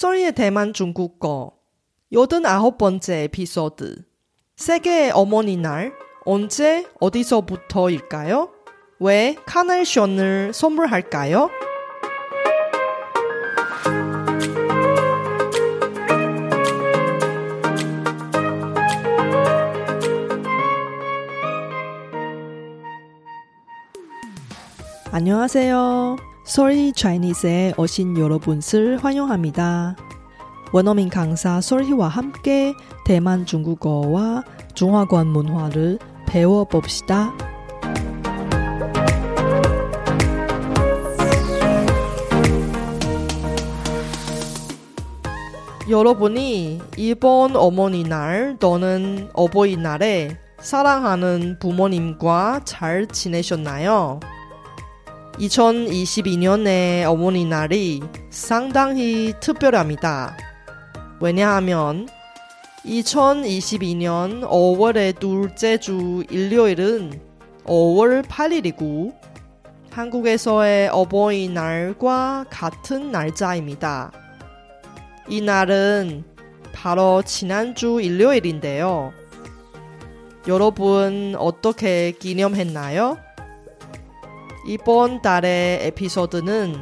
쏘리의 대만 중국어 여든 아홉 번째 에피소드 세계 어머니 날 언제 어디서부터일까요? 왜 카네이션을 선물할까요? 안녕하세요. 소리 차이니스에 오신 여러분을 환영합니다. 원어민 강사 솔희와 함께 대만 중국어와 중화권 문화를 배워봅시다. 여러분이 이번 어머니날 또는 어버이날에 사랑하는 부모님과 잘 지내셨나요? 2022년의 어머니날이 상당히 특별합니다. 왜냐하면 2022년 5월의 둘째 주 일요일은 5월 8일이고 한국에서의 어버이날과 같은 날짜입니다. 이 날은 바로 지난주 일요일인데요. 여러분 어떻게 기념했나요? 이번 달의 에피소드는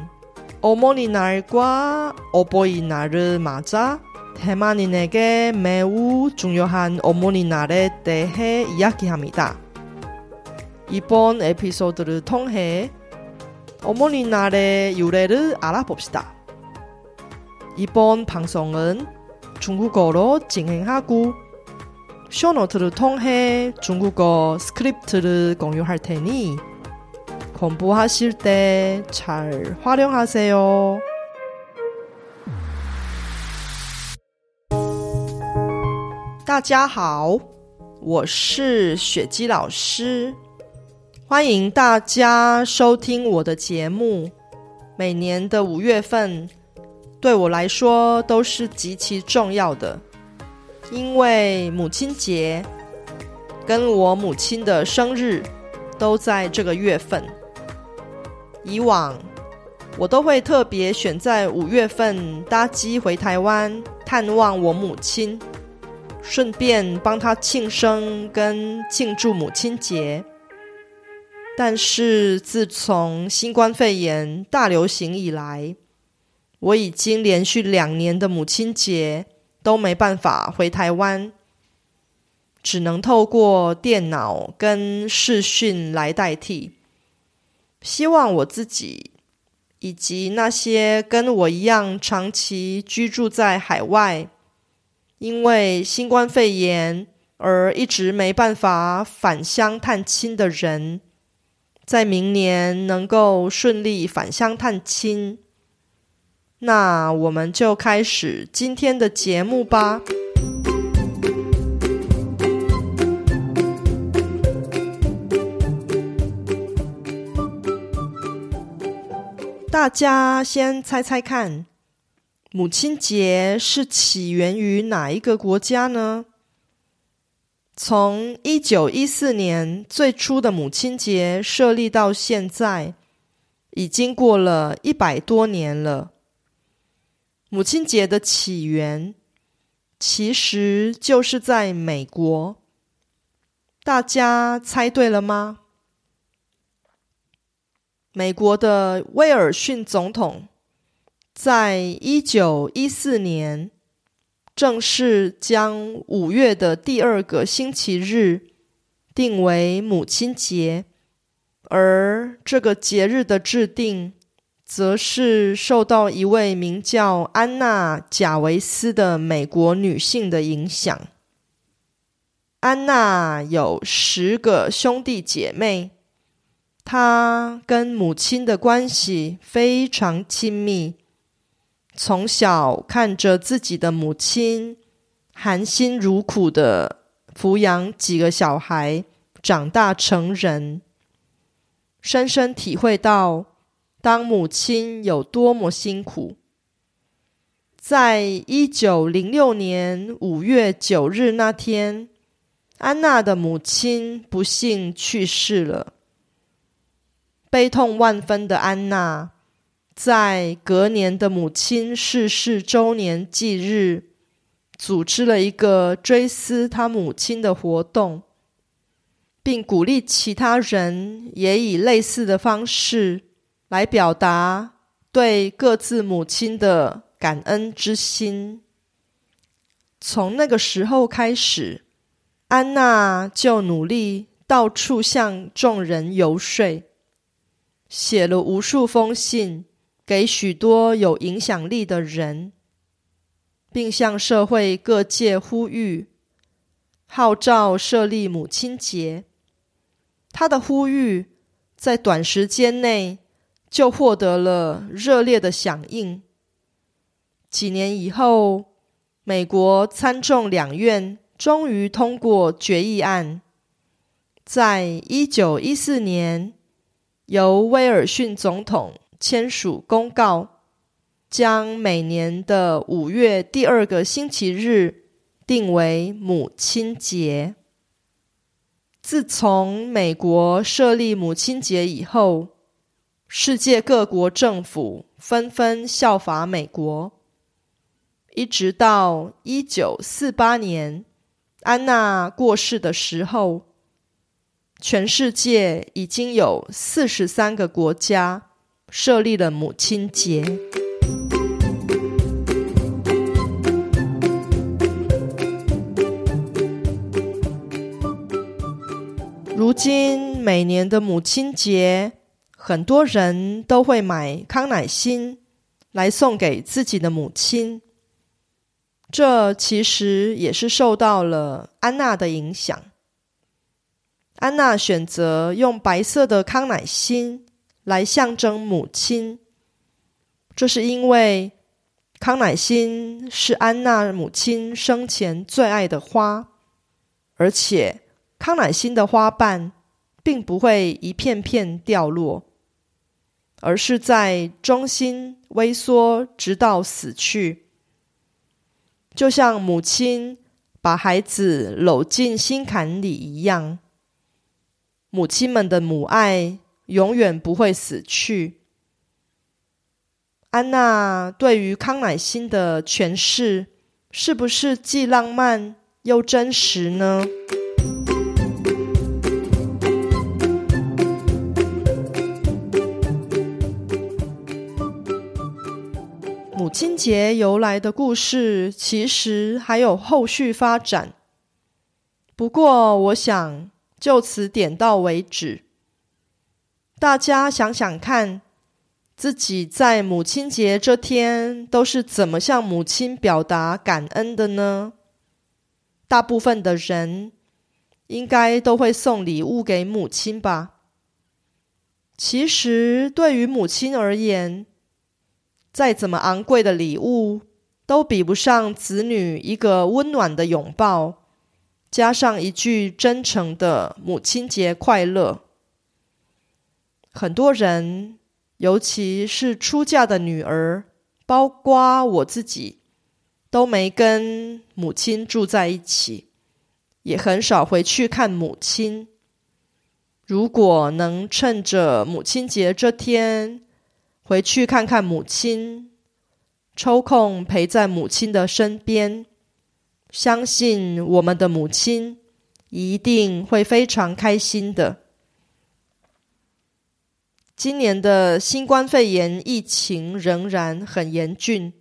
어머니날과 어버이날을 맞아 대만인에게 매우 중요한 어머니날에 대해 이야기합니다. 이번 에피소드를 통해 어머니날의 유래를 알아봅시다. 이번 방송은 중국어로 진행하고 쇼노트를 통해 중국어 스크립트를 공유할 테니 공부하실 때 잘 활용하세요. 大家好，我是雪姬老师，欢迎大家收听我的节目。每年的五月份对我来说都是极其重要的，因为母亲节跟我母亲的生日都在这个月份。 以往我都会特别选在五月份搭机回台湾探望我母亲。顺便帮他庆生跟庆祝母亲节。但是自从新冠肺炎大流行以来，我已经连续两年的母亲节都没办法回台湾，只能透过电脑跟视讯来代替。希望我自己以及那些跟我一样长期居住在海外。因为新冠肺炎而一直没办法返乡探亲的人，在明年能够顺利返乡探亲。那我们就开始今天的节目吧。大家先猜猜看。母亲节是起源于哪一个国家呢？从一九一四年最初的母亲节设立到现在，已经过了一百多年了。母亲节的起源其实就是在美国。大家猜对了吗？美国的威尔逊总统。在一九一四年，正式将五月的第二个星期日定为母亲节，而这个节日的制定，则是受到一位名叫安娜·贾维斯的美国女性的影响。安娜有十个兄弟姐妹，他跟母亲的关系非常亲密。从小看着自己的母亲含辛茹苦的抚养几个小孩长大成人，深深体会到当母亲有多么辛苦。在一九零六年五月九日那天，安娜的母亲不幸去世了。悲痛万分的安娜。在隔年的母亲逝世周年忌日，组织了一个追思她母亲的活动，并鼓励其他人也以类似的方式来表达对各自母亲的感恩之心。从那个时候开始，安娜就努力到处向众人游说，写了无数封信给许多有影响力的人，并向社会各界呼吁，号召设立母亲节。他的呼吁在短时间内就获得了热烈的响应。几年以后。美国参众两院终于通过决议案，在一九一四年由威尔逊总统签署公告，将每年的五月第二个星期日定为母亲节。自从美国设立母亲节以后，世界各国政府纷纷效法美国。一直到一九四八年，安娜过世的时候，全世界已经有四十三个国家设立了母亲节。如今每年的母亲节，很多人都会买康乃馨来送给自己的母亲。这其实也是受到了安娜的影响。安娜选择用白色的康乃馨来象征母亲，这是因为康乃馨是安娜母亲生前最爱的花，而且康乃馨的花瓣并不会一片片掉落，而是在中心微缩，直到死去。就像母亲把孩子搂进心坎里一样，母亲们的母爱永远不会死去。安娜对于康乃馨的诠释，是不是既浪漫又真实呢？母亲节由来的故事，其实还有后续发展。不过，我想就此点到为止。大家想想看，自己在母亲节这天都是怎么向母亲表达感恩的呢？大部分的人应该都会送礼物给母亲吧。其实，对于母亲而言，再怎么昂贵的礼物，都比不上子女一个温暖的拥抱，加上一句真诚的“母亲节快乐”。很多人，尤其是出嫁的女儿，包括我自己，都没跟母亲住在一起，也很少回去看母亲。如果能趁着母亲节这天，回去看看母亲，抽空陪在母亲的身边，相信我们的母亲一定会非常开心的。今年的新冠肺炎疫情仍然很严峻，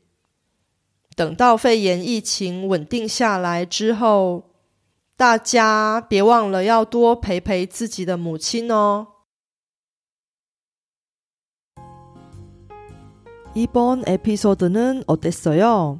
等到肺炎疫情稳定下来之后，大家别忘了要多陪陪自己的母亲哦。 이번 에피소드는 어땠어요?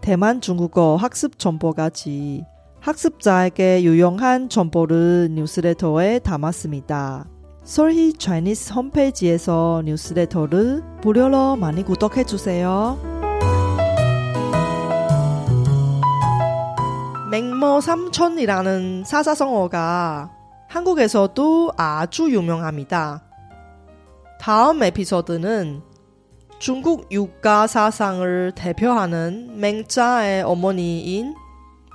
대만 중국어 학습 정보까지 학습자에게 유용한 정보를 뉴스레터에 담았습니다. Sorry Chinese 홈페이지에서 뉴스레터를 무료로 많이 구독해 주세요. 맹모 삼촌이라는 사자성어가 한국에서도 아주 유명합니다. 다음 에피소드는 중국 육가 사상을 대표하는 맹자의 어머니인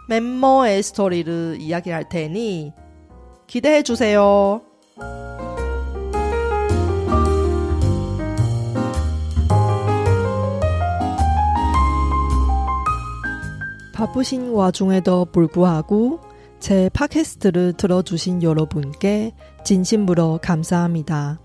맹모의 스토리를 이야기할 테니 기대해 주세요. 바쁘신 와중에도 불구하고 제 팟캐스트를 들어주신 여러분께 진심으로 감사합니다.